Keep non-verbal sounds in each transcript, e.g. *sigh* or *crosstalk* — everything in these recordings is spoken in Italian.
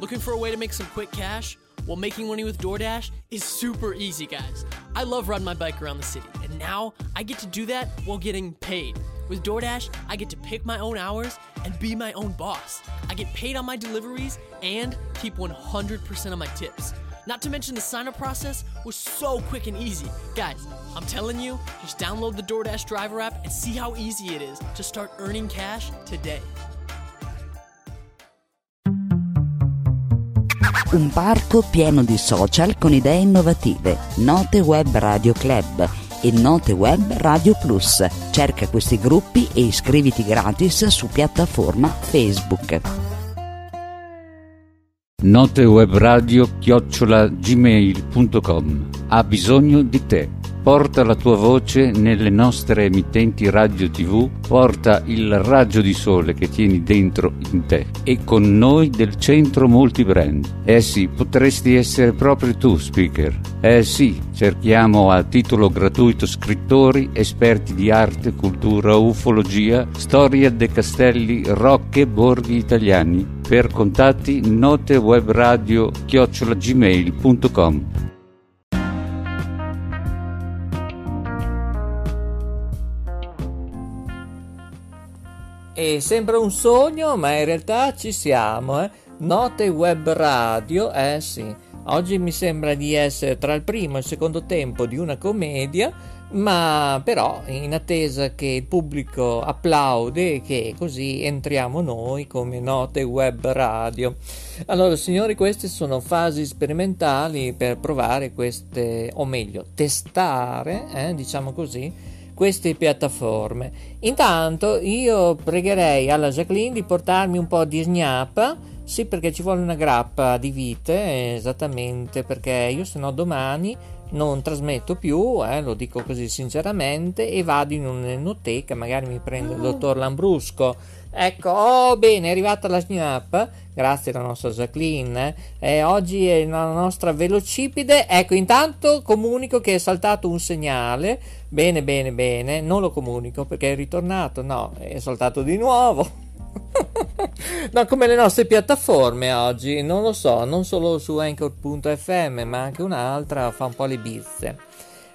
Looking for a way to make some quick cash? Well, making money with DoorDash is super easy, guys. I love riding my bike around the city, and now I get to do that while getting paid. With DoorDash, I get to pick my own hours and be my own boss. I get paid on my deliveries and keep 100% of my tips. Not to mention the sign up process was so quick and easy. Guys, I'm telling you, just download the DoorDash driver app and see how easy it is to start earning cash today. Un parco pieno di social con idee innovative. Note Web Radio Club e Note Web Radio Plus. Cerca questi gruppi e iscriviti gratis su piattaforma Facebook. Note Web Radio chiocciola gmail.com ha bisogno di te. Porta la tua voce nelle nostre emittenti radio tv, porta il raggio di sole che tieni dentro in te e con noi del centro multibrand. Eh sì, potresti essere proprio tu speaker. Eh sì, cerchiamo a titolo gratuito scrittori, esperti di arte, cultura, ufologia, storia dei castelli, rocche, borghi italiani. Per contatti notewebradio chiocciolagmail.com E sembra un sogno, ma in realtà ci siamo, eh? Note Web Radio, eh sì. Oggi mi sembra di essere tra il primo e il secondo tempo di una commedia, ma però in attesa che il pubblico applaude e che così entriamo noi come Note Web Radio. Allora, signori, queste sono fasi sperimentali per provare queste, o meglio, testare, eh, diciamo così, queste piattaforme. Intanto io pregherei alla Jacqueline di portarmi un po' di snappa, sì perché ci vuole una grappa di vite, esattamente perché io se no domani non trasmetto più, eh, lo dico così sinceramente, e vado in un'enoteca, magari mi prendo il dottor Lambrusco. Ecco, oh bene, è arrivata la snap, grazie alla nostra Jacqueline. Eh. Oggi è la nostra velocipede. Ecco, intanto comunico che è saltato un segnale. Bene, bene, bene. Non lo comunico perché è ritornato. No, è saltato di nuovo. *laughs* no, come le nostre piattaforme oggi, non lo so, non solo su anchor.fm, ma anche un'altra fa un po' le bizze.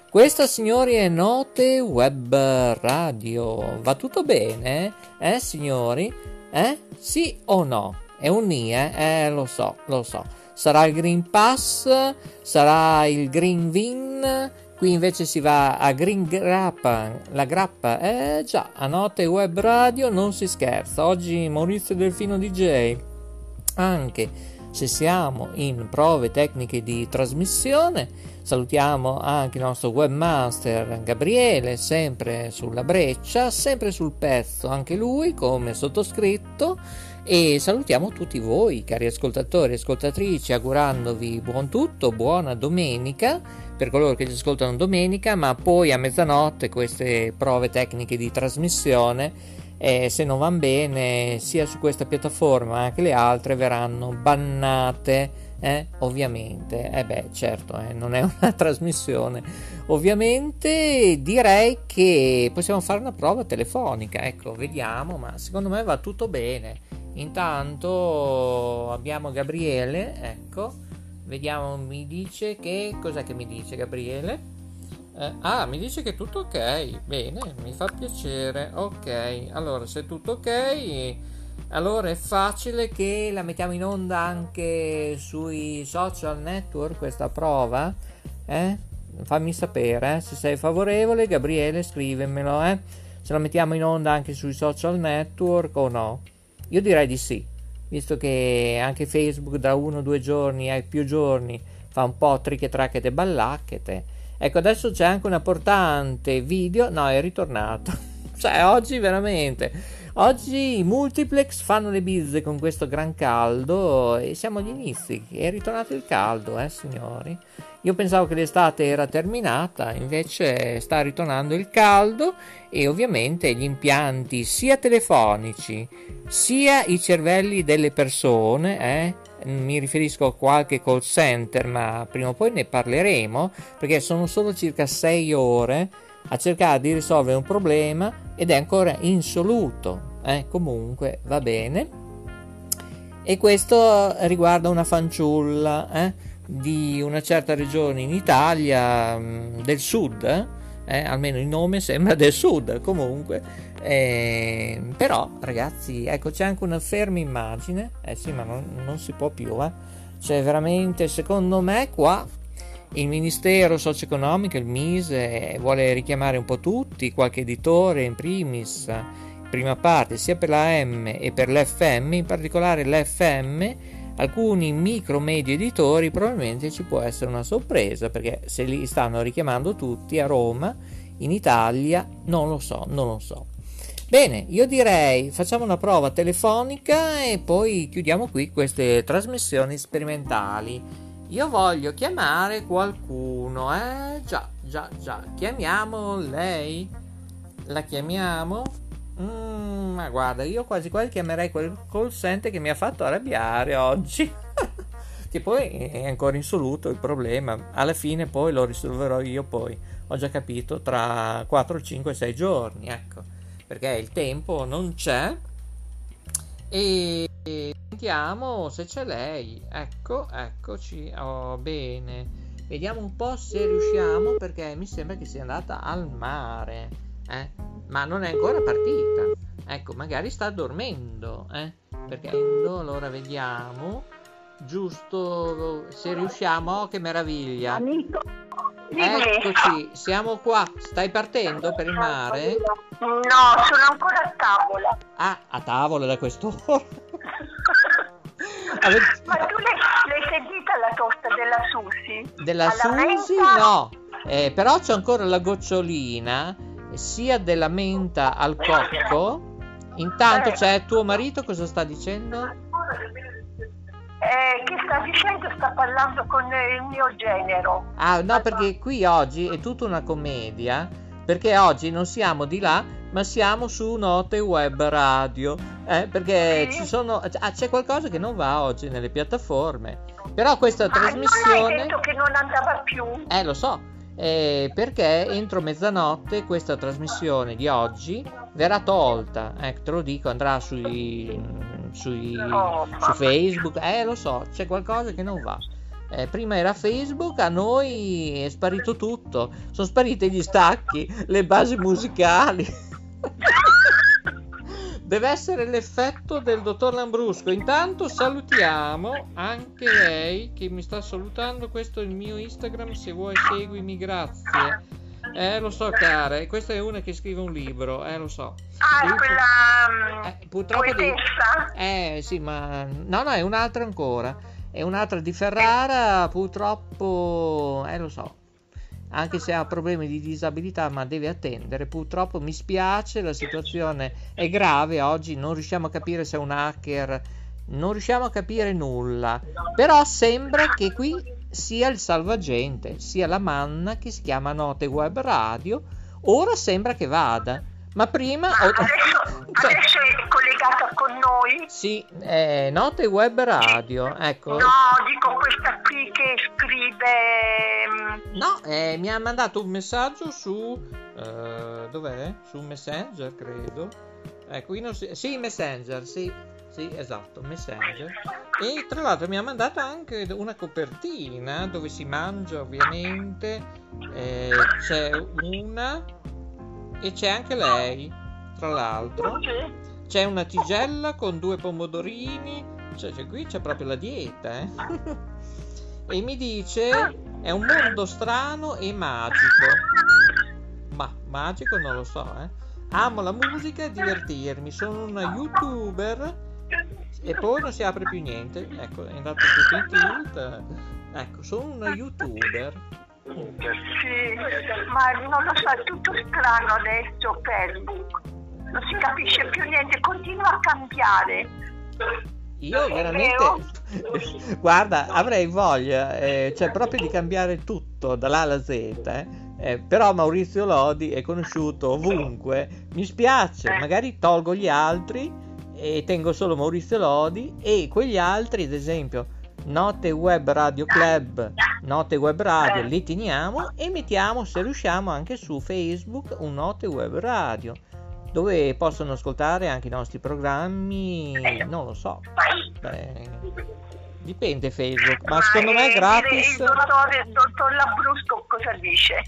Questa, signori, è Note Web Radio. Va tutto bene? Eh, signori? Eh? Sì o no? È un ni, eh? Eh, lo so, lo so. Sarà il Green Pass? Sarà il Green Vin? Qui invece si va a Green Grappa, la grappa, eh già, a notte web radio non si scherza. Oggi Maurizio Delfino DJ, anche se siamo in prove tecniche di trasmissione, salutiamo anche il nostro webmaster Gabriele, sempre sulla breccia, sempre sul pezzo, anche lui come sottoscritto. E salutiamo tutti voi, cari ascoltatori e ascoltatrici, augurandovi buon tutto, buona domenica per coloro che ci ascoltano domenica, ma poi a mezzanotte queste prove tecniche di trasmissione, eh, se non vanno bene, sia su questa piattaforma ma anche le altre, verranno bannate. Eh, ovviamente, eh beh, certo, eh, non è *laughs* una trasmissione. Ovviamente direi che possiamo fare una prova telefonica. Ecco, vediamo, ma secondo me va tutto bene. Intanto abbiamo Gabriele, ecco Vediamo, mi dice che... Cos'è che mi dice Gabriele? Eh, ah, mi dice che tutto ok. Bene, mi fa piacere. Ok, allora se tutto ok, allora è facile che la mettiamo in onda anche sui social network questa prova. Eh? Fammi sapere, eh? se sei favorevole, Gabriele, scrivemelo, eh? Se la mettiamo in onda anche sui social network o no. Io direi di sì visto che anche Facebook da uno o due giorni ai più giorni fa un po' tricche tracchete ballacchete. Ecco, adesso c'è anche una portante video. No, è ritornato. *laughs* cioè, oggi veramente. Oggi i multiplex fanno le bizze con questo gran caldo e siamo agli inizi. È ritornato il caldo, eh, signori. Io pensavo che l'estate era terminata, invece sta ritornando il caldo e ovviamente gli impianti sia telefonici sia i cervelli delle persone, eh, mi riferisco a qualche call center, ma prima o poi ne parleremo perché sono solo circa 6 ore a cercare di risolvere un problema ed è ancora insoluto. Eh, comunque va bene. e questo riguarda una fanciulla eh, di una certa regione in Italia mh, del sud, eh? eh, almeno il nome sembra del sud comunque. Eh, però ragazzi, ecco c'è anche una ferma immagine, eh sì ma non, non si può più, eh. C'è veramente, secondo me qua il Ministero socio-economico, il MISE, vuole richiamare un po' tutti, qualche editore in primis, prima parte, sia per la M e per l'FM, in particolare l'FM, alcuni micro-medio editori probabilmente ci può essere una sorpresa, perché se li stanno richiamando tutti a Roma, in Italia, non lo so, non lo so. Bene, io direi facciamo una prova telefonica e poi chiudiamo qui queste trasmissioni sperimentali. Io voglio chiamare qualcuno, eh? Già, già, già. Chiamiamo lei? La chiamiamo? Mm, ma guarda, io quasi quasi chiamerei quel call center che mi ha fatto arrabbiare oggi. *laughs* che poi è ancora insoluto il problema. Alla fine poi lo risolverò io poi. Ho già capito tra 4, 5, 6 giorni, ecco perché il tempo non c'è e sentiamo se c'è lei ecco eccoci oh, bene vediamo un po' se riusciamo perché mi sembra che sia andata al mare eh? ma non è ancora partita ecco magari sta dormendo eh? perché allora vediamo giusto se riusciamo oh, che meraviglia amico Eccoci, siamo qua. Stai partendo per il mare? No, sono ancora a tavola. Ah, a tavola da quest'ora. Ma tu l'hai, l'hai, sentita la tosta della Susi? Della Alla Susi? Menta? No, eh, però c'è ancora la gocciolina sia della menta al cocco. Intanto c'è tuo marito, cosa sta dicendo? Eh, che sta dicendo? Sta parlando con il mio genero. Ah, no, perché qui oggi è tutta una commedia. Perché oggi non siamo di là, ma siamo su Note Web Radio. Eh, perché sì. ci sono, ah, c'è qualcosa che non va oggi nelle piattaforme. Però questa ma trasmissione. Non hai detto che non andava più. Eh, lo so. Eh, perché entro mezzanotte questa trasmissione di oggi verrà tolta. Eh, te lo dico, andrà sui sui, oh, su Facebook, eh lo so, c'è qualcosa che non va. Eh, prima era Facebook, a noi è sparito tutto, sono spariti gli stacchi, le basi musicali. *laughs* Deve essere l'effetto del dottor Lambrusco. Intanto salutiamo anche lei che mi sta salutando. Questo è il mio Instagram. Se vuoi seguimi, grazie. Eh, lo so, cara. Questa è una che scrive un libro. Eh, lo so. Ah, quella. Eh, purtroppo. Di... Eh, sì, ma. No, no, è un'altra ancora. È un'altra di Ferrara. Purtroppo. Eh, lo so. Anche se ha problemi di disabilità, ma deve attendere. Purtroppo mi spiace, la situazione è grave. Oggi non riusciamo a capire se è un hacker. Non riusciamo a capire nulla. Però sembra che qui sia il salvagente, sia la manna che si chiama Note Web Radio. Ora sembra che vada, ma prima... Ma adesso, cioè, *laughs* adesso, è collegata con noi? Sì, è Note Web Radio, ecco. No, dico questa qui che scrive... Mm, no, eh, mi ha mandato un messaggio su... Uh, dov'è? Su Messenger, credo. Ecco, qui non si... Sì, Messenger, sì. Sì, esatto, Messenger. E tra l'altro mi ha mandato anche una copertina dove si mangia ovviamente. Eh, c'è una e c'è anche lei, tra l'altro. C'è una tigella con due pomodorini. Cioè, cioè qui c'è proprio la dieta, eh. *laughs* e mi dice è un mondo strano e magico. Ma magico non lo so, eh. Amo la musica e divertirmi. Sono una youtuber e poi non si apre più niente. Ecco, è andato tutto in tilt. Ecco, sono una youtuber. Sì, ma non lo so, è tutto strano adesso Facebook. Non si capisce più niente, continua a cambiare. Io veramente, *laughs* guarda, avrei voglia, eh, cioè proprio di cambiare tutto dall'A alla Z. Eh. Eh, però Maurizio Lodi è conosciuto ovunque. Mi spiace, magari tolgo gli altri e tengo solo Maurizio Lodi e quegli altri, ad esempio, Note Web Radio Club, Note Web Radio, li teniamo e mettiamo se riusciamo anche su Facebook un Note Web Radio. Dove possono ascoltare anche i nostri programmi, non lo so. Beh, dipende Facebook, ma secondo me è eh, gratis. Il dottore, il dottor Labrusco cosa dice?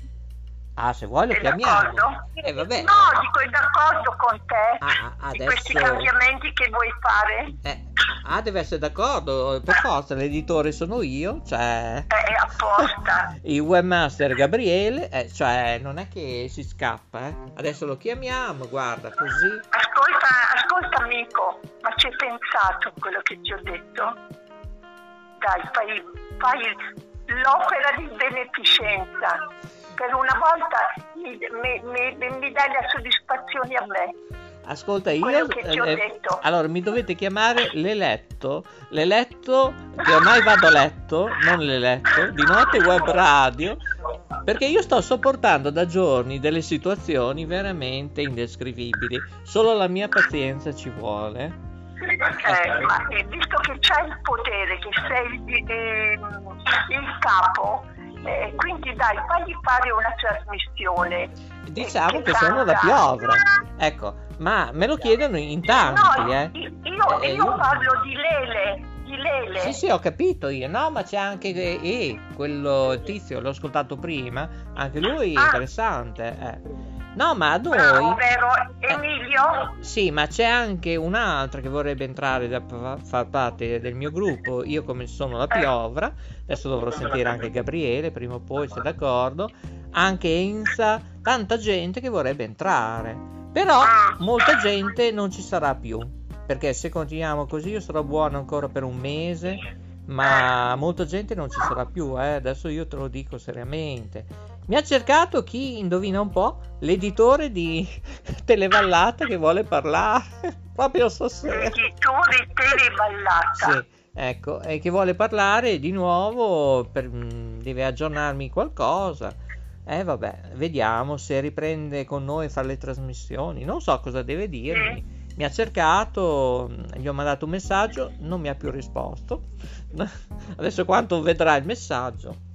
Ah, se vuoi lo È chiamiamo. Eh, vabbè. No, dico è d'accordo con te Ah, di adesso- questi cambiamenti che vuoi fare. Eh, ah, deve essere d'accordo, per forza, l'editore sono io, cioè... È apposta. *laughs* Il webmaster Gabriele, eh, cioè non è che si scappa, eh. Adesso lo chiamiamo, guarda, così. Ascolta, ascolta amico, ma ci hai pensato a quello che ti ho detto? Dai, fai, fai l'opera di beneficenza. Per una volta mi, mi- mi- mi dai le soddisfazioni a me. Ascolta, io... Eh, detto. allora, mi dovete chiamare l'eletto, l'eletto, che ormai vado a letto, non l'eletto, di notte web radio, perché io sto sopportando da giorni delle situazioni veramente indescrivibili. Solo la mia pazienza ci vuole. Eh, ma eh, visto che c'hai il potere, che sei il, ehm, il capo, eh, quindi dai, fagli fare una trasmissione. Diciamo Eh, che sono tanta. piovra. Ecco, ma me lo chiedono in tanti, No, eh. io, Eh, io io- parlo di Lele, di Lele. Sì, sì, ho capito io. No, ma c'è anche eh, eh, quello tizio, l'ho ascoltato prima. Anche lui è Ah. interessante. eh. No, ma a Bravo, noi. vero? Eh, Emilio? Sì, ma c'è anche un'altra che vorrebbe entrare da fa- far parte del mio gruppo. Io, come sono la piovra, adesso dovrò sentire anche Gabriele prima o poi, se d'accordo. Anche Enza, tanta gente che vorrebbe entrare. Però molta gente non ci sarà più. Perché se continuiamo così, io sarò buono ancora per un mese. Ma molta gente non ci sarà più, eh. Adesso io te lo dico seriamente. Mi ha cercato chi, indovina un po', l'editore di *laughs* Televallata che vuole parlare *laughs* proprio stasera. Editori Teleballata. Sì, ecco, e che vuole parlare di nuovo, per- mh, deve aggiornarmi qualcosa. Eh vabbè, vediamo se riprende con noi a fare le trasmissioni. Non so cosa deve dirmi. Mi ha cercato, gli ho mandato un messaggio, non mi ha più risposto. *laughs* Adesso quanto vedrà il messaggio.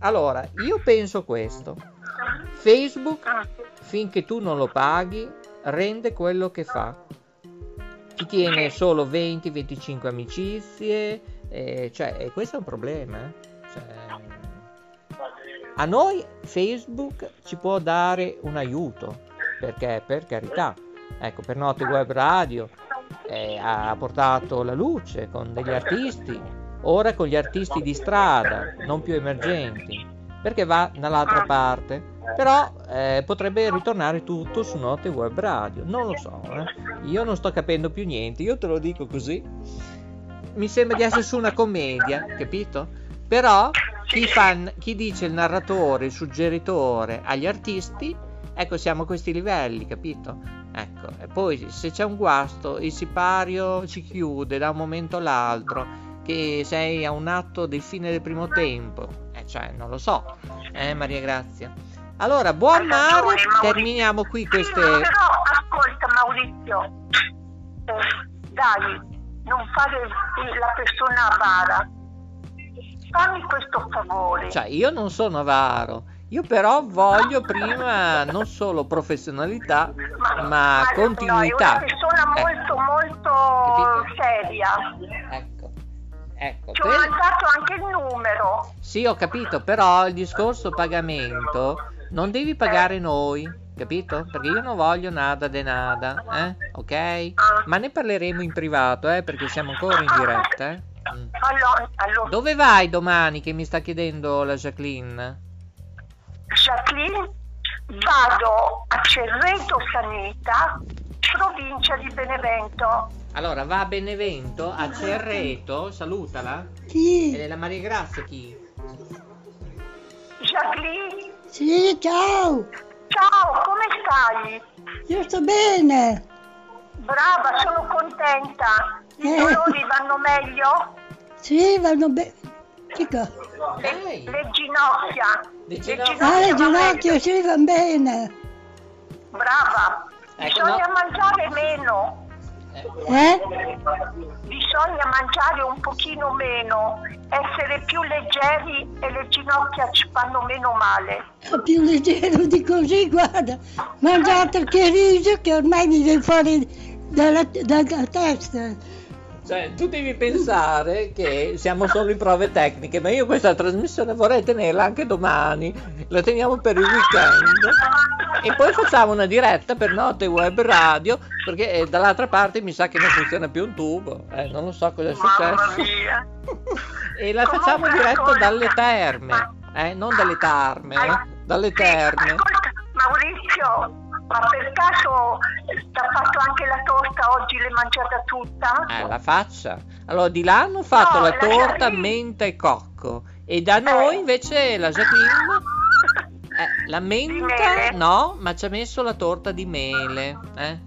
Allora, io penso questo. Facebook, finché tu non lo paghi, rende quello che fa. Ti tiene solo 20-25 amicizie, eh, cioè, e questo è un problema. eh. Cioè, a noi Facebook ci può dare un aiuto, perché per carità, ecco, per Note Web Radio eh, ha portato la luce con degli artisti, ora con gli artisti di strada, non più emergenti, perché va dall'altra parte. Però eh, potrebbe ritornare tutto su Note Web Radio, non lo so, eh. io non sto capendo più niente, io te lo dico così. Mi sembra di essere su una commedia, capito? Però chi, fa, chi dice il narratore, il suggeritore agli artisti, ecco siamo a questi livelli, capito? Ecco, e poi se c'è un guasto, il sipario ci chiude da un momento all'altro, che sei a un atto del fine del primo tempo, eh, cioè non lo so, eh Maria Grazia. Allora, buon mare, Maurizio. terminiamo qui Sì, queste... ma però ascolta Maurizio, eh, dai, non fare la persona avara. Fammi questo favore. Cioè, io non sono avaro, io però voglio prima non solo professionalità, ma no, è continuità. una persona Eh, molto, molto Capito? seria. Ecco, ecco. Ti ho per- mandato anche il numero. Sì, ho capito, però il discorso pagamento non devi pagare noi, capito? Perché io non voglio nada de nada, eh? Ok? Ma ne parleremo in privato, eh? Perché siamo ancora in diretta, eh? Mm. Allora, allora Dove vai domani che mi sta chiedendo la Jacqueline? Jacqueline, vado a Cerreto Sanita, provincia di Benevento. Allora, va a Benevento, a Cerreto, salutala. Sì, E la Maria Grazia chi? Jacqueline, sì, ciao, ciao, come stai? io sto bene. Brava, sono contenta. I Eh. dolori vanno meglio? Sì, vanno bene. Lei? Le ginocchia. Le ginocchia. Ah, le va ginocchia, sì, vanno bene. Brava. Ecco, Bisogna no. mangiare meno. Eh? Bisogna mangiare un pochino meno, essere più leggeri e le ginocchia ci fanno meno male. È più leggero di così, guarda. Mangiate che riso che ormai mi viene fuori dalla, dalla testa. Cioè, tu devi pensare che siamo solo in prove tecniche, ma io questa trasmissione vorrei tenerla anche domani. La teniamo per il weekend. E poi facciamo una diretta per Notte Web Radio, perché eh, dall'altra parte mi sa che non funziona più un tubo. Eh, non lo so cosa è successo. E la facciamo Comunque, diretta ascolta, dalle terme. Eh, non dalle tarme, eh, dalle terme. Maurizio, ma per caso ti ha fatto anche la torta oggi, l'hai mangiata tutta? Eh, la faccia. Allora, di là hanno fatto No, la la torta Jacqueline. menta e cocco. E da noi Eh. invece la Jacqueline. *laughs* eh, la menta no, ma ci ha messo la torta di mele. eh.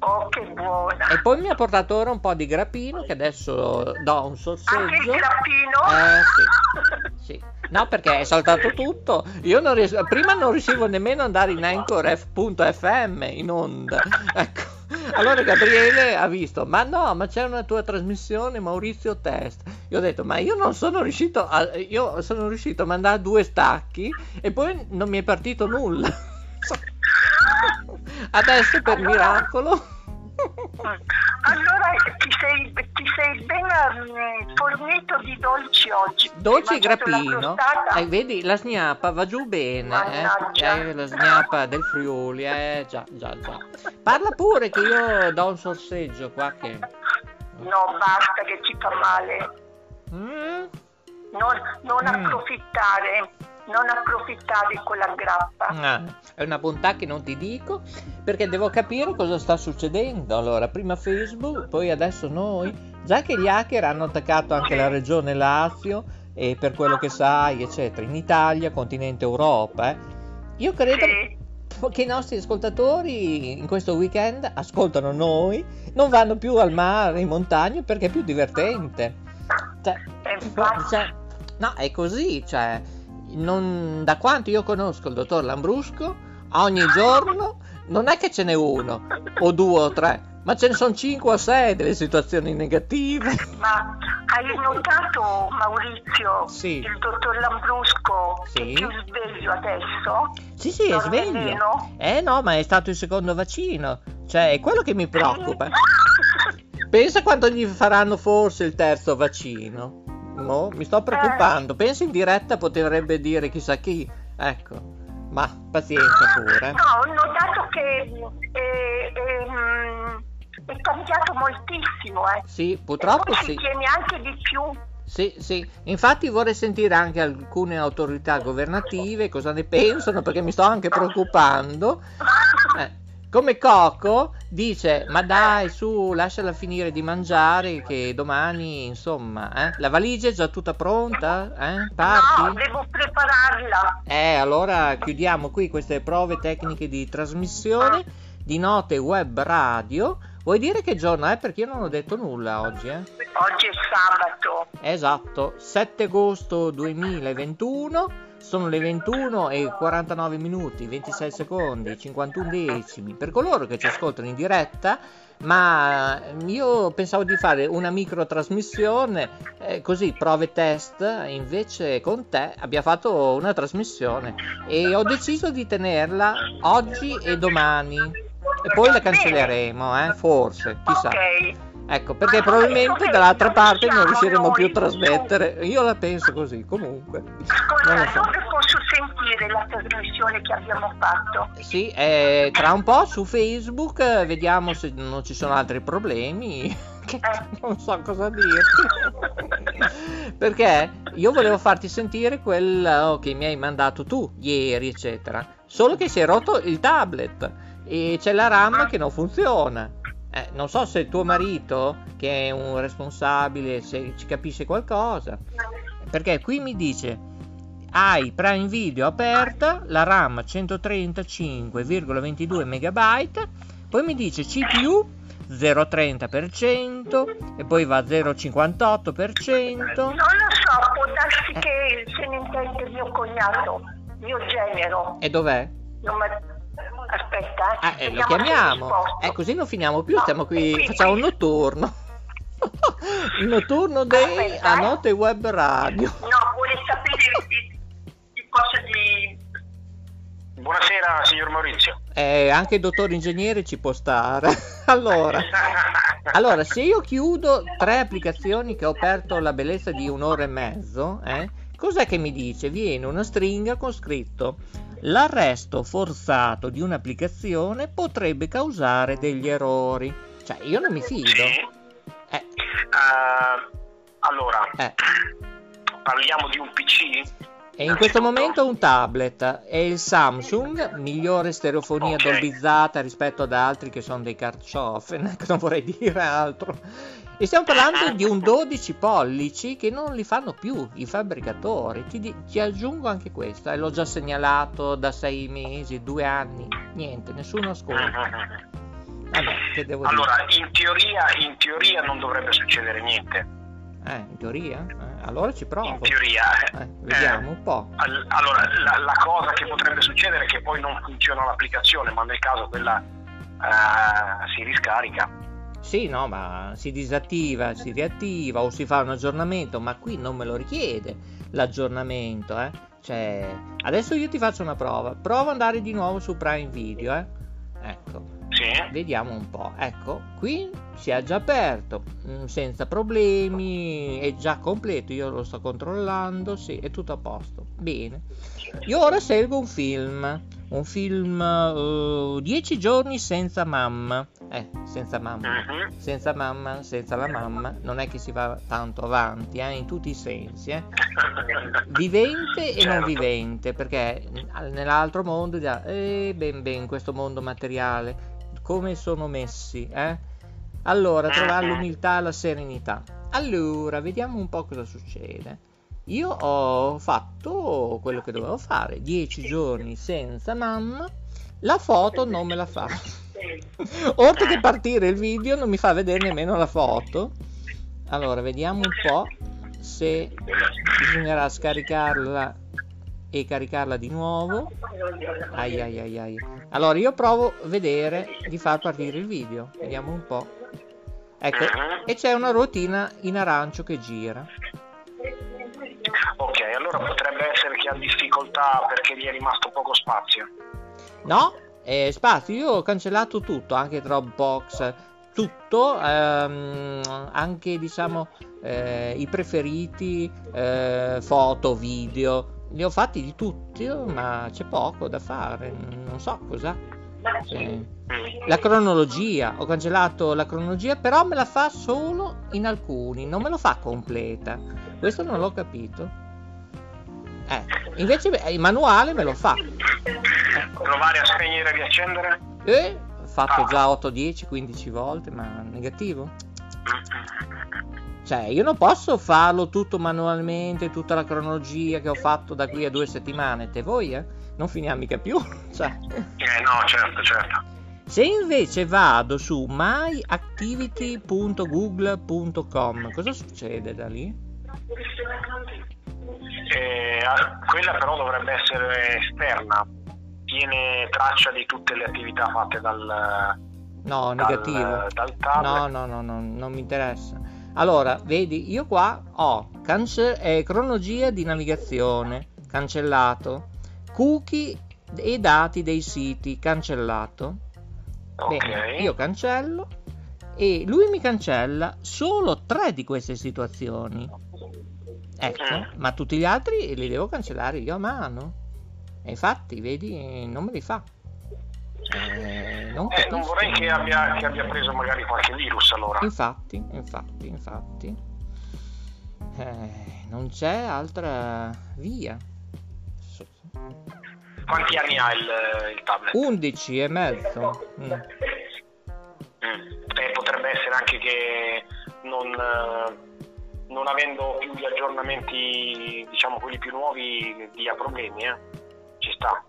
Oh, che buona. E poi mi ha portato ora un po' di grappino che adesso do un Anche il sorseggio. grappino? Eh sì, *laughs* sì. No, perché è saltato tutto. Io non riesco, prima non riuscivo nemmeno ad andare in Anchor.fm in onda. *laughs* Ecco. Allora Gabriele ha visto, ma no, ma c'è una tua trasmissione Maurizio Test. Io ho detto, ma io non sono riuscito a, io sono riuscito a mandare due stacchi e poi non mi è partito nulla. *laughs* Adesso per miracolo. Allora ti sei, ti sei ben mm, fornito di dolci oggi. Dolce Hai e la grappino. Eh, vedi, la sgnappa va giù bene. Eh? Eh, la sgnappa del Friuli, eh, già, già, già. Parla pure che io do un sorseggio qua che... No, basta che ti fa male. Mm? Non, non Mm. approfittare, non approfittare con la grappa. Ah, è una bontà che non ti dico perché devo capire cosa sta succedendo. Allora, prima Facebook, poi adesso noi. Già che gli hacker hanno attaccato anche la regione Lazio e per quello che sai, eccetera, in Italia, continente Europa. eh. Io credo che i nostri ascoltatori in questo weekend ascoltano noi, non vanno più al mare, in montagna perché è più divertente. Cioè, cioè, no, è così, cioè, non- da quanto io conosco il dottor Lambrusco, ogni giorno non è che ce n'è uno, o due o tre, ma ce ne sono cinque o sei delle situazioni negative. Ma hai notato, Maurizio, Sì. il dottor Lambrusco Sì. è più sveglio adesso? Sì, sì, è Dorme sveglio. Eh no, ma è stato il secondo vaccino, cioè, è quello che mi preoccupa. Pensa quando gli faranno forse il terzo vaccino. No, mi sto preoccupando. Pensa in diretta potrebbe dire chissà chi. Ecco. Ma pazienza pure. No, ho notato che è, è, mm, è cambiato moltissimo, eh. Sì, purtroppo poi sì. si tiene anche di più. Sì, sì. Infatti vorrei sentire anche alcune autorità governative cosa ne pensano perché mi sto anche preoccupando. *laughs* Eh, come Coco dice, ma dai su, lasciala finire di mangiare che domani, insomma, eh, la valigia è già tutta pronta? Eh? Parti? No, devo prepararla. Eh, allora chiudiamo qui queste prove tecniche di trasmissione di Note Web Radio. Vuoi dire che giorno è? Perché io non ho detto nulla oggi, eh? Oggi è sabato. Esatto, 7 agosto 2021, sono le 21 e 49 minuti, 26 secondi, 51 decimi. Per coloro che ci ascoltano in diretta, ma io pensavo di fare una micro trasmissione, eh, così prove test, invece con te abbiamo fatto una trasmissione e ho deciso di tenerla oggi e domani. E poi la cancelleremo, eh, forse, chissà. Ok. Ecco, perché probabilmente dall'altra parte non siamo riusciremo più a trasmettere. Io la penso così, comunque. Non Ascolta, lo so. dove posso sentire la trasmissione che abbiamo fatto? Sì, eh, tra un po' su Facebook eh, vediamo se non ci sono altri problemi. *laughs* Eh. non so cosa dirti. Perché io volevo farti sentire quello che mi hai mandato tu ieri, eccetera. Solo che si è rotto il tablet e c'è la RAM che non funziona. Eh, non so se tuo marito, che è un responsabile, se ci capisce qualcosa. Perché qui mi dice hai Prime Video aperta, la RAM 135,22 MB, poi mi dice CPU 0,30% e poi va a 0,58%. Non lo so, può darsi che se ne intende mio cognato, mio genero. E dov'è? Non me- Aspetta, Ah, eh, lo chiamiamo. Eh, così non finiamo più, No, stiamo qui, qui, facciamo un notturno. *laughs* Il notturno dei Aspetta, a eh. notte web radio. No, vuole sapere di, di cosa di... Buonasera signor Maurizio. Eh, anche il dottor ingegnere ci può stare. *laughs* allora, *laughs* allora, se io chiudo tre applicazioni che ho aperto la bellezza di un'ora e mezzo, eh, cos'è che mi dice? Viene una stringa con scritto l'arresto forzato di un'applicazione potrebbe causare degli errori. Cioè, io non mi fido. Sì. Eh, Eh, allora, eh. parliamo di un PC? E in questo momento un tablet è il Samsung, migliore stereofonia Ok. dolbizzata rispetto ad altri che sono dei carciofen, *laughs* non vorrei dire altro. E stiamo parlando di un 12 pollici che non li fanno più i fabbricatori. Ti, ti aggiungo anche questo, e l'ho già segnalato da sei mesi, due anni, niente, nessuno ascolta. *laughs* Vabbè, Allora, in teoria, in teoria non dovrebbe succedere niente. Eh, in teoria? Eh, allora ci provo. In teoria. Eh, vediamo un po'. Al- Allora, la, la cosa che potrebbe succedere è che poi non funziona l'applicazione, ma nel caso quella eh, si riscarica. Sì, no, ma si disattiva, si riattiva o si fa un aggiornamento, ma qui non me lo richiede l'aggiornamento, eh. Cioè, adesso io ti faccio una prova. Prova ad andare di nuovo su Prime Video, eh. Ecco, Sì? vediamo un po'. Ecco, qui si è già aperto, mm, senza problemi, è già completo, io lo sto controllando, sì, è tutto a posto. Bene. Io ora scelgo un film, un film 10 giorni senza mamma. Eh, senza mamma. Mhm. Senza mamma, senza la mamma, non è che si va tanto avanti, eh, in tutti i sensi, eh. Vivente e non Certo. vivente, perché nell'altro mondo già, eh, ben ben, questo mondo materiale, come sono messi, eh? Allora, trovare l'umiltà e la serenità. Allora, vediamo un po' cosa succede. Io ho fatto quello che dovevo fare, 10 giorni senza mamma, la foto non me la fa. *laughs* Oltre che partire il video non mi fa vedere nemmeno la foto. Allora, vediamo un po' se bisognerà scaricarla e caricarla di nuovo. Ai ai ai ai. Allora, io provo a vedere di far partire il video. Vediamo un po'. Ecco, e c'è una ruotina in arancio che gira. Ok, allora potrebbe essere che ha difficoltà perché gli è rimasto poco spazio. No, eh, spazio, io ho cancellato tutto, anche Dropbox, tutto, ehm, anche diciamo eh, i preferiti, eh, foto, video, li ho fatti di tutti, ma c'è poco da fare, non so cosa. Sì. La cronologia, ho cancellato la cronologia, però me la fa solo in alcuni, non me lo fa completa. Questo non l'ho capito. Eh, invece beh, il manuale me lo fa. Provare a spegnere e riaccendere? E ho fatto già 8, 10, 15 volte, ma negativo. Cioè, io non posso farlo tutto manualmente, tutta la cronologia che ho fatto da qui a due settimane. Te voi, eh? Non finiamo mica più. *laughs* Cioè, Eh no, certo, certo. se invece vado su myactivity.google.com, cosa succede da lì? Eh, ah, quella però dovrebbe essere esterna, tiene traccia di tutte le attività fatte dal, No, dal, negativo. dal tablet. No, no, no, no, non mi interessa. Allora, vedi, io qua ho cance- eh, cronologia di navigazione, cancellato, cookie e dati dei siti, cancellato. Bene, Ok. io cancello e lui mi cancella solo tre di queste situazioni. Ecco, Mm. ma tutti gli altri li devo cancellare io a mano. E infatti, vedi, non me li fa. Eh, non Eh, non vorrei che abbia, che abbia preso magari qualche virus allora. Infatti, infatti, infatti. Eh, non c'è altra via. Quanti anni ha il, il tablet? 11 e mezzo. Mm. Mm. Eh, potrebbe essere anche che non, eh, non avendo più gli aggiornamenti, diciamo quelli più nuovi, dia problemi, eh. Ci sta.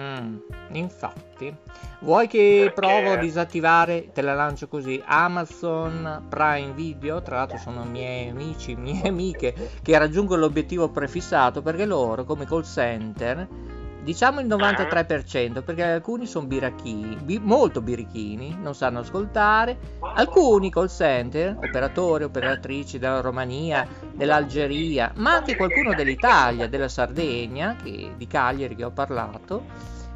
Mm, infatti, vuoi che Perché- provo a disattivare? Te la lancio così: Amazon Prime Video. Tra l'altro, sono miei amici, *laughs* mie amiche che raggiungono l'obiettivo prefissato perché loro, come call center, diciamo il 93%, perché alcuni sono birachini, bi- molto birichini, non sanno ascoltare, alcuni call center, operatori, operatrici della Romania, dell'Algeria, ma anche qualcuno dell'Italia, della Sardegna, che, di Cagliari che ho parlato,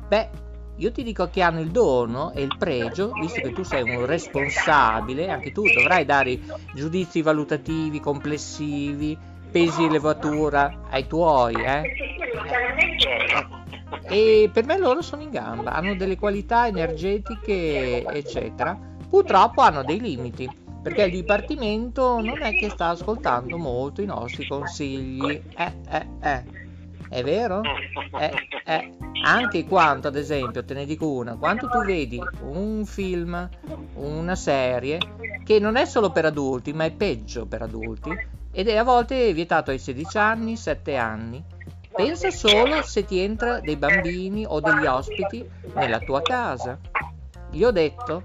beh, io ti dico che hanno il dono e il pregio, visto che tu sei un responsabile, anche tu dovrai dare giudizi valutativi, complessivi, pesi levatura ai tuoi, eh? E per me loro sono in gamba, hanno delle qualità energetiche, eccetera. Purtroppo hanno dei limiti, perché il Dipartimento non è che sta ascoltando molto i nostri consigli. Eh, eh, eh. È vero? Eh, eh. Anche quando, ad esempio, te ne dico una, quando tu vedi un film, una serie, che non è solo per adulti, ma è peggio per adulti, ed è a volte vietato ai 16 anni, 7 anni, pensa solo se ti entra dei bambini o degli ospiti nella tua casa. Gli ho detto,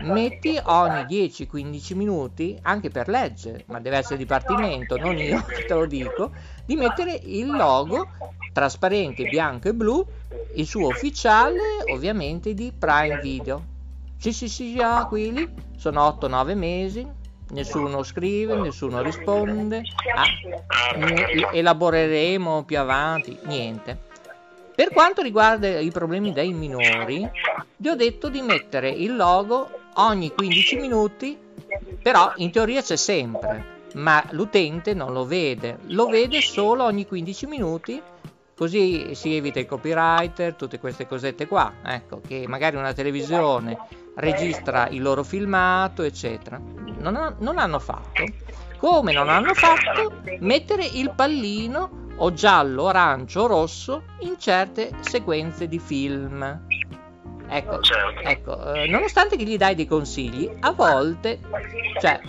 metti ogni 10-15 minuti, anche per legge, ma deve essere dipartimento, non io *laughs* te lo dico, di mettere il logo trasparente bianco e blu, il suo ufficiale ovviamente di Prime Video. Sì, sì, sì, già, quelli sono 8-9 mesi, nessuno scrive, nessuno risponde, ah, elaboreremo più avanti, niente. Per quanto riguarda i problemi dei minori, vi ho detto di mettere il logo ogni 15 minuti, però in teoria c'è sempre, ma l'utente non lo vede, lo vede solo ogni 15 minuti, così si evita il copywriter, tutte queste cosette qua, ecco, che magari una televisione registra il loro filmato, eccetera. Non, ha, non hanno fatto. Come non hanno fatto mettere il pallino o giallo, arancio o rosso in certe sequenze di film. Ecco, certo. ecco eh, nonostante che gli dai dei consigli, a volte, cioè,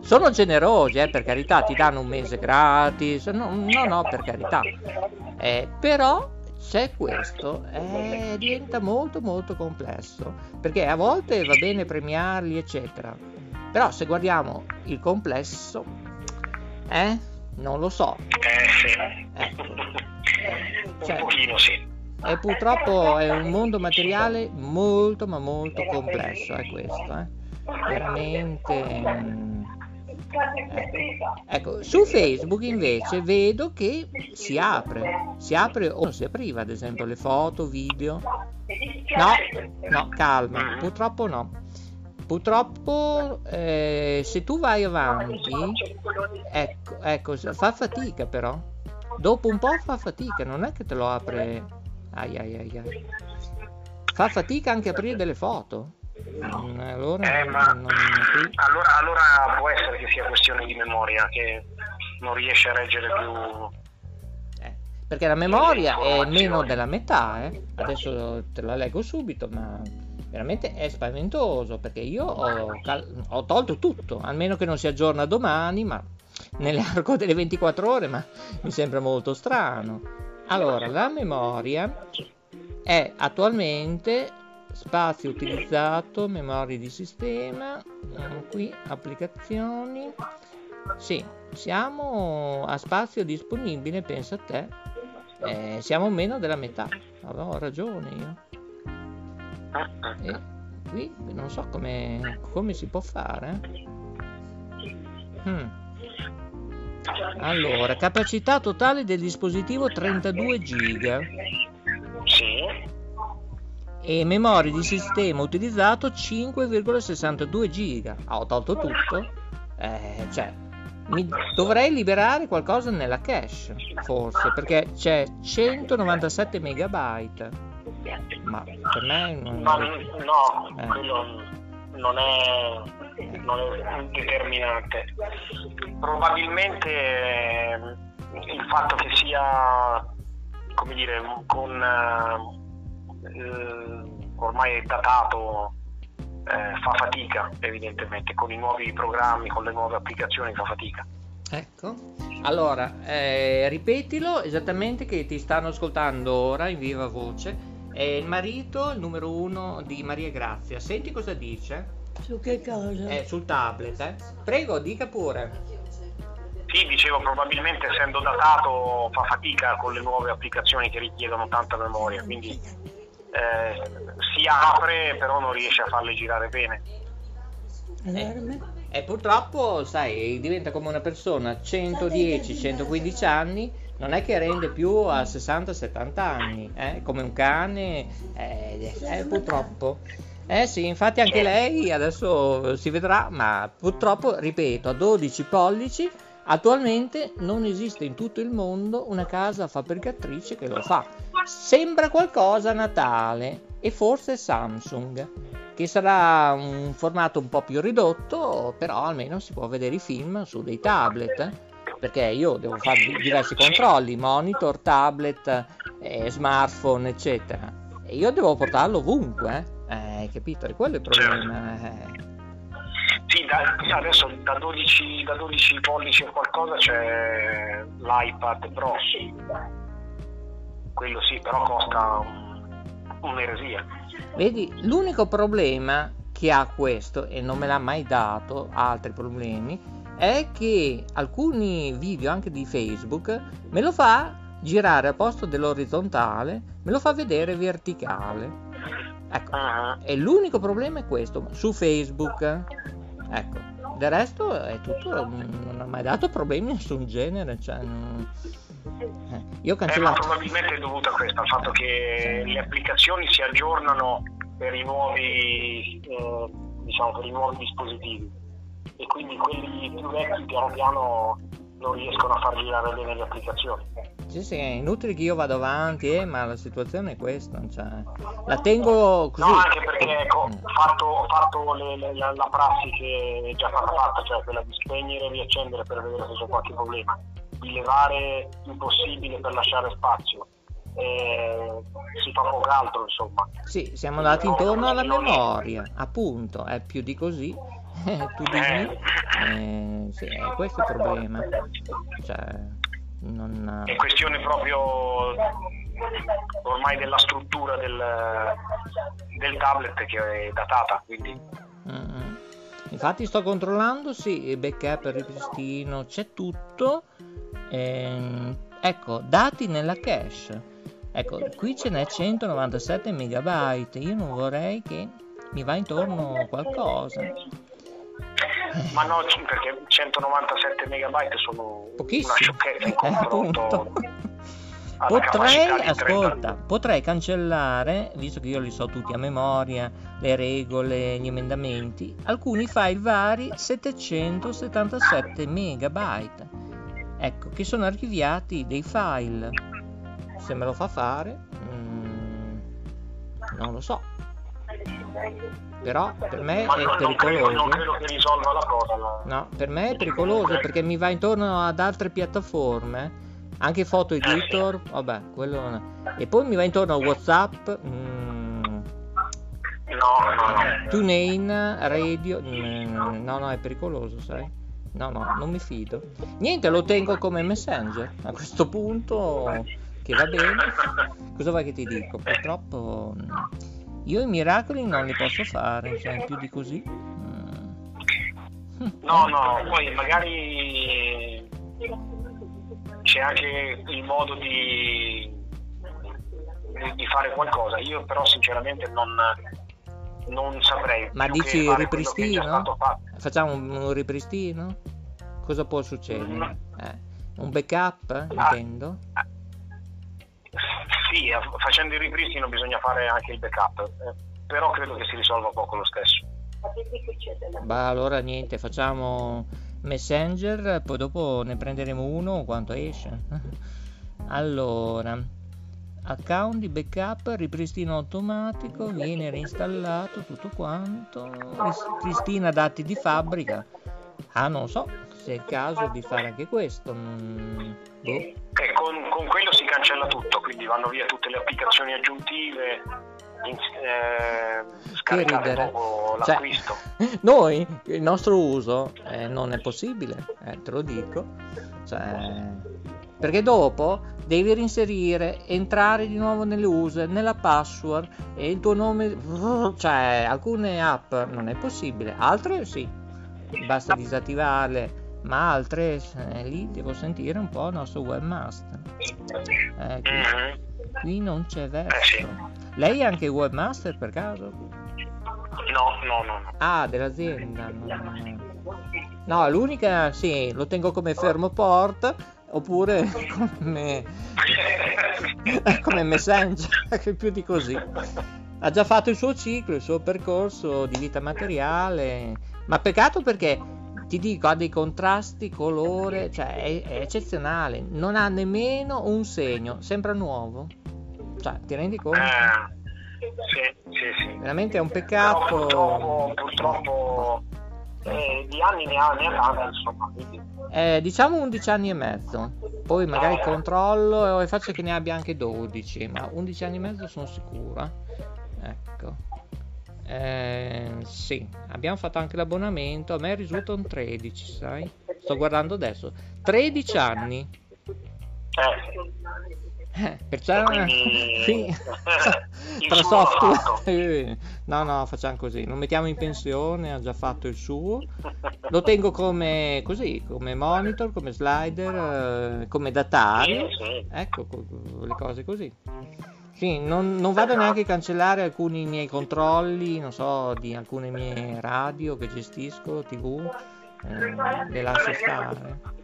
sono generosi, eh, per carità, ti danno un mese gratis, no, no, no per carità, eh, però c'è questo, eh, diventa molto molto complesso, perché a volte va bene premiarli, eccetera, però se guardiamo il complesso, eh, non lo so. Eh sì. Ecco. Cioè, un pochino sì. E purtroppo è un mondo materiale molto ma molto complesso, è questo, eh. Veramente... Ecco. ecco, su Facebook invece vedo che si apre, si apre o si apriva ad esempio le foto, video. No, no, calma, purtroppo no. Purtroppo eh, se tu vai avanti, ecco, ecco, fa fatica però. Dopo un po' fa fatica, non è che te lo apre. Ai ai ai ai. Fa fatica anche aprire delle foto. Allora, eh, ma, non... allora, allora può essere che sia questione di memoria, che non riesce a reggere più eh, perché la memoria è meno della metà, eh. adesso te la leggo subito, ma veramente è spaventoso perché io ho, cal- ho, tolto tutto, almeno che non si aggiorna domani, ma nell'arco delle 24 ore, ma mi sembra molto strano. Allora, la memoria è attualmente spazio utilizzato, memoria di sistema, qui applicazioni. Sì, siamo a spazio disponibile, pensa a te. Eh, siamo meno della metà. Avevo ragione io. E qui non so come, come si può fare. Hmm. Allora, capacità totale del dispositivo 32 giga. Sì. E memoria di sistema utilizzato 5,62 giga. Ah, ho tolto tutto? Eh, cioè, mi dovrei liberare qualcosa nella cache, forse, perché c'è 197 megabyte ma per me non... no, no eh. quello non è, non è determinante probabilmente eh, il fatto che sia come dire con eh, ormai datato eh, fa fatica evidentemente. Con i nuovi programmi con le nuove applicazioni fa fatica. Ecco, allora eh, ripetilo esattamente che ti stanno ascoltando ora in viva voce è il marito, il numero uno di Maria Grazia. Senti cosa dice? Su che cosa? Eh, sul tablet, eh. Prego, dica pure. Sì, dicevo, probabilmente essendo datato fa fatica con le nuove applicazioni che richiedono tanta memoria, quindi eh, si apre però non riesce a farle girare bene. Allarme. E purtroppo, sai, diventa come una persona 110-115 anni, non è che rende più a 60-70 anni, eh? come un cane, eh, eh, purtroppo. Eh sì, infatti anche lei adesso si vedrà, ma purtroppo, ripeto, a 12 pollici attualmente non esiste in tutto il mondo una casa fabbricatrice che lo fa. Sembra qualcosa Natale e forse Samsung, che sarà un formato un po' più ridotto, però almeno si può vedere i film su dei tablet. Perché io devo fare di- diversi controlli, monitor, tablet, eh, smartphone, eccetera. E io devo portarlo ovunque, eh. Eh, capito? E quello è il problema. eh. Sì, da- adesso da 12, da 12 pollici o qualcosa c'è l'iPad Pro. Quello sì, però costa un- un'eresia. Vedi, l'unico problema che ha questo, e non me l'ha mai dato altri problemi, è che alcuni video anche di Facebook me lo fa girare al posto dell'orizzontale, me lo fa vedere verticale. Ecco, Ah, e l'unico problema è questo, su Facebook. Ecco, del resto è tutto, non ha mai dato problemi di nessun genere, cioè... non- eh, Io ho Eh, cancellato... probabilmente è dovuto a questo, al fatto che le applicazioni si aggiornano per i nuovi, eh, diciamo, per i nuovi dispositivi e quindi quelli più vecchi piano piano non riescono a far girare bene le applicazioni. Sì, sì, è inutile che io vada avanti, eh, ma la situazione è questa, cioè, la tengo così. No, anche perché ecco, ho fatto, ho fatto le- le- la, la prassi che è già stata fatta, cioè quella di spegnere e riaccendere per vedere se c'è qualche problema, di levare il possibile per lasciare spazio. E si fa poco altro, insomma. Sì, siamo andati intorno alla memoria, appunto, è più di così. Eh, tu dimmi, eh, sì, è questo il problema. Cioè, non... È questione proprio ormai della struttura del, del tablet che è datata, quindi Mm. Infatti sto controllando, sì, backup, ripristino, c'è tutto. Ehm, ecco, dati nella cache. Ecco, qui ce n'è 197 megabyte. Io non vorrei che mi va intorno qualcosa. Ma no, perché 197 megabyte sono una Pochissimo. sciocchezza in confronto *laughs* Potrei, ascolta, 30. potrei cancellare, visto che io li so tutti a memoria, le regole, gli emendamenti, alcuni file vari 777 megabyte. Ecco, che sono archiviati dei file. Se me lo fa fare, mm, non lo so. Però per me Ma è non, non credo, pericoloso. non credo che risolva la cosa. la- No, per me è pericoloso perché mi va intorno ad altre piattaforme, anche foto editor, vabbè, quello non è. E poi mi va intorno a WhatsApp, mm, No, no, no. TuneIn, Radio, mm, no, no, è pericoloso, sai? No, no, non mi fido. Niente, lo tengo come messenger. A questo punto, che va bene. Cosa vuoi che ti dico? Purtroppo mm, io i miracoli non li posso fare, cioè più di così. mm. No, no, poi magari c'è anche il modo di, di- fare qualcosa. Io però sinceramente non, non saprei. Ma dici ripristino? Facciamo un, un ripristino? Cosa può succedere? Mm. Eh, un backup, intendo? Sì, facendo il ripristino bisogna fare anche il backup, eh, però credo che si risolva poco lo stesso. Bah, allora niente, facciamo Messenger, poi dopo ne prenderemo uno quanto esce. *laughs* Allora, account di backup, ripristino automatico, viene reinstallato tutto quanto, ripristina dati di fabbrica. Ah, non so se è il caso di fare anche questo. mm, boh. E con, con quello si cancella tutto, quindi vanno via tutte le applicazioni aggiuntive, in- eh, dopo Cioè, l'acquisto. *laughs* Noi, il nostro uso eh, non è possibile, eh, te lo dico. Cioè, perché dopo devi reinserire, entrare di nuovo nelle user, nella password e il tuo nome. *laughs* Cioè, alcune app non è possibile, altre sì. Basta disattivarle ma altre eh, lì devo sentire un po' il nostro webmaster. Eh, qui, Mhm. qui non c'è Eh verso. sì. Lei è anche webmaster per caso? No, no, no, no. Ah, dell'azienda. no, no, l'unica, sì, lo tengo come fermo port oppure *laughs* come, come messenger, che più di così. Ha già fatto il suo ciclo, il suo percorso di vita materiale, ma peccato perché ti dico, ha dei contrasti, colore, cioè è, è eccezionale, non ha nemmeno un segno, sembra nuovo. Cioè, ti rendi conto? Eh, sì, sì, sì. Veramente è un peccato. purtroppo, purtroppo eh, di anni ne ha, ne ha tanti, insomma. Eh, diciamo 11 anni e mezzo, poi magari controllo e faccio che ne abbia anche 12, ma 11 anni e mezzo sono sicura. Ecco. Eh, sì, abbiamo fatto anche l'abbonamento, a me risulta un 13, sai? Sto guardando adesso. 13 anni. eh, Eh, perciò Quindi- *laughs* sì. Tra software *laughs* no no facciamo così lo mettiamo in pensione ha già fatto il suo lo tengo come così come monitor come slider eh, come datario ecco co- le cose così sì non, non vado neanche a cancellare alcuni miei controlli non so di alcune mie radio che gestisco tv eh, le lascio stare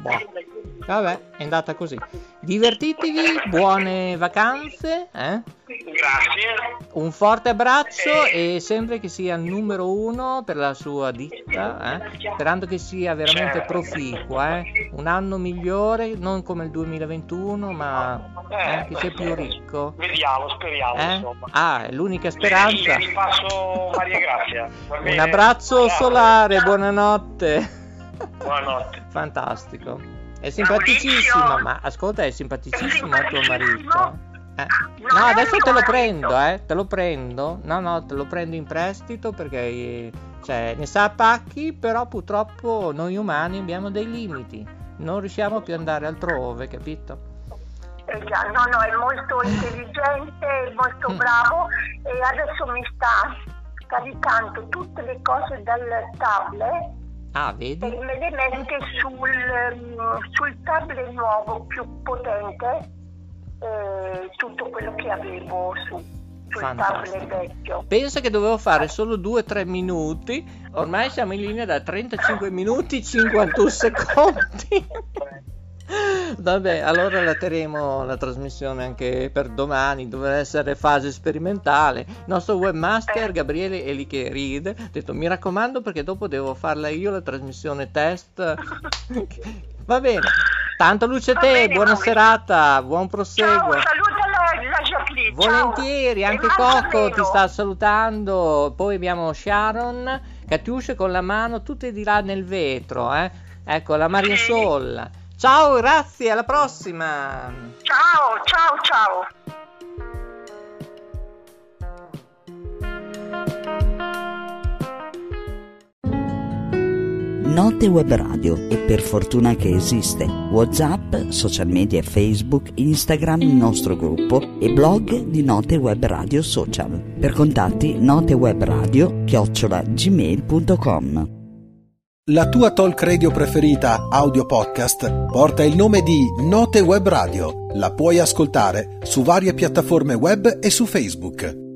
Boh. Vabbè, è andata così. Divertitevi, buone vacanze, eh? Grazie. Un forte abbraccio e sempre che sia il numero uno per la sua ditta, eh? sperando che sia veramente proficua, eh? un anno migliore, non come il 2021, ma eh, che sia più ricco. Vediamo, speriamo, Eh? Ah, è l'unica Le speranza. Grazia. va Un abbraccio solare, buonanotte. Buonanotte. Fantastico. È simpaticissimo, Maurizio. ma ascolta, è simpaticissimo tuo marito. Eh. No, adesso te lo prendo, eh. Te lo prendo. No, no, te lo prendo in prestito perché cioè, ne sa a pacchi, però purtroppo noi umani abbiamo dei limiti. Non riusciamo più ad andare altrove, capito? Eh già, no, no, è molto intelligente, è molto *laughs* bravo e adesso mi sta caricando tutte le cose dal tablet Ah, vedi? me le mette sul, sul tablet nuovo più potente eh, tutto quello che avevo su, sul Fantastico. tablet vecchio. Pensa che dovevo fare solo 2-3 minuti, ormai siamo in linea da 35 minuti 51 secondi. *laughs* Vabbè, allora la terremo la trasmissione anche per domani, dovrà essere fase sperimentale. Il nostro webmaster Gabriele è lì che ride, ha detto mi raccomando perché dopo devo farla io la trasmissione test. *laughs* Va bene, tanto luce a te, buona Maurizio. serata, buon Ciao, proseguo. saluta la, la Jacqueline. ciao. Volentieri, E anche Coco ti sta salutando. Poi abbiamo Sharon, Catiuscia con la mano tutte di là nel vetro, eh. Ecco, la Maria Sì. Sol. Ciao, grazie, alla prossima. Ciao, ciao, ciao. Note Web Radio e per fortuna che esiste. WhatsApp, social media Facebook, Instagram, il nostro gruppo e blog di Note Web Radio Social. Per contatti notewebradio chiocciola gmail.com. La tua talk radio preferita, audio podcast, porta il nome di Note Web Radio. La puoi ascoltare su varie piattaforme web e su Facebook.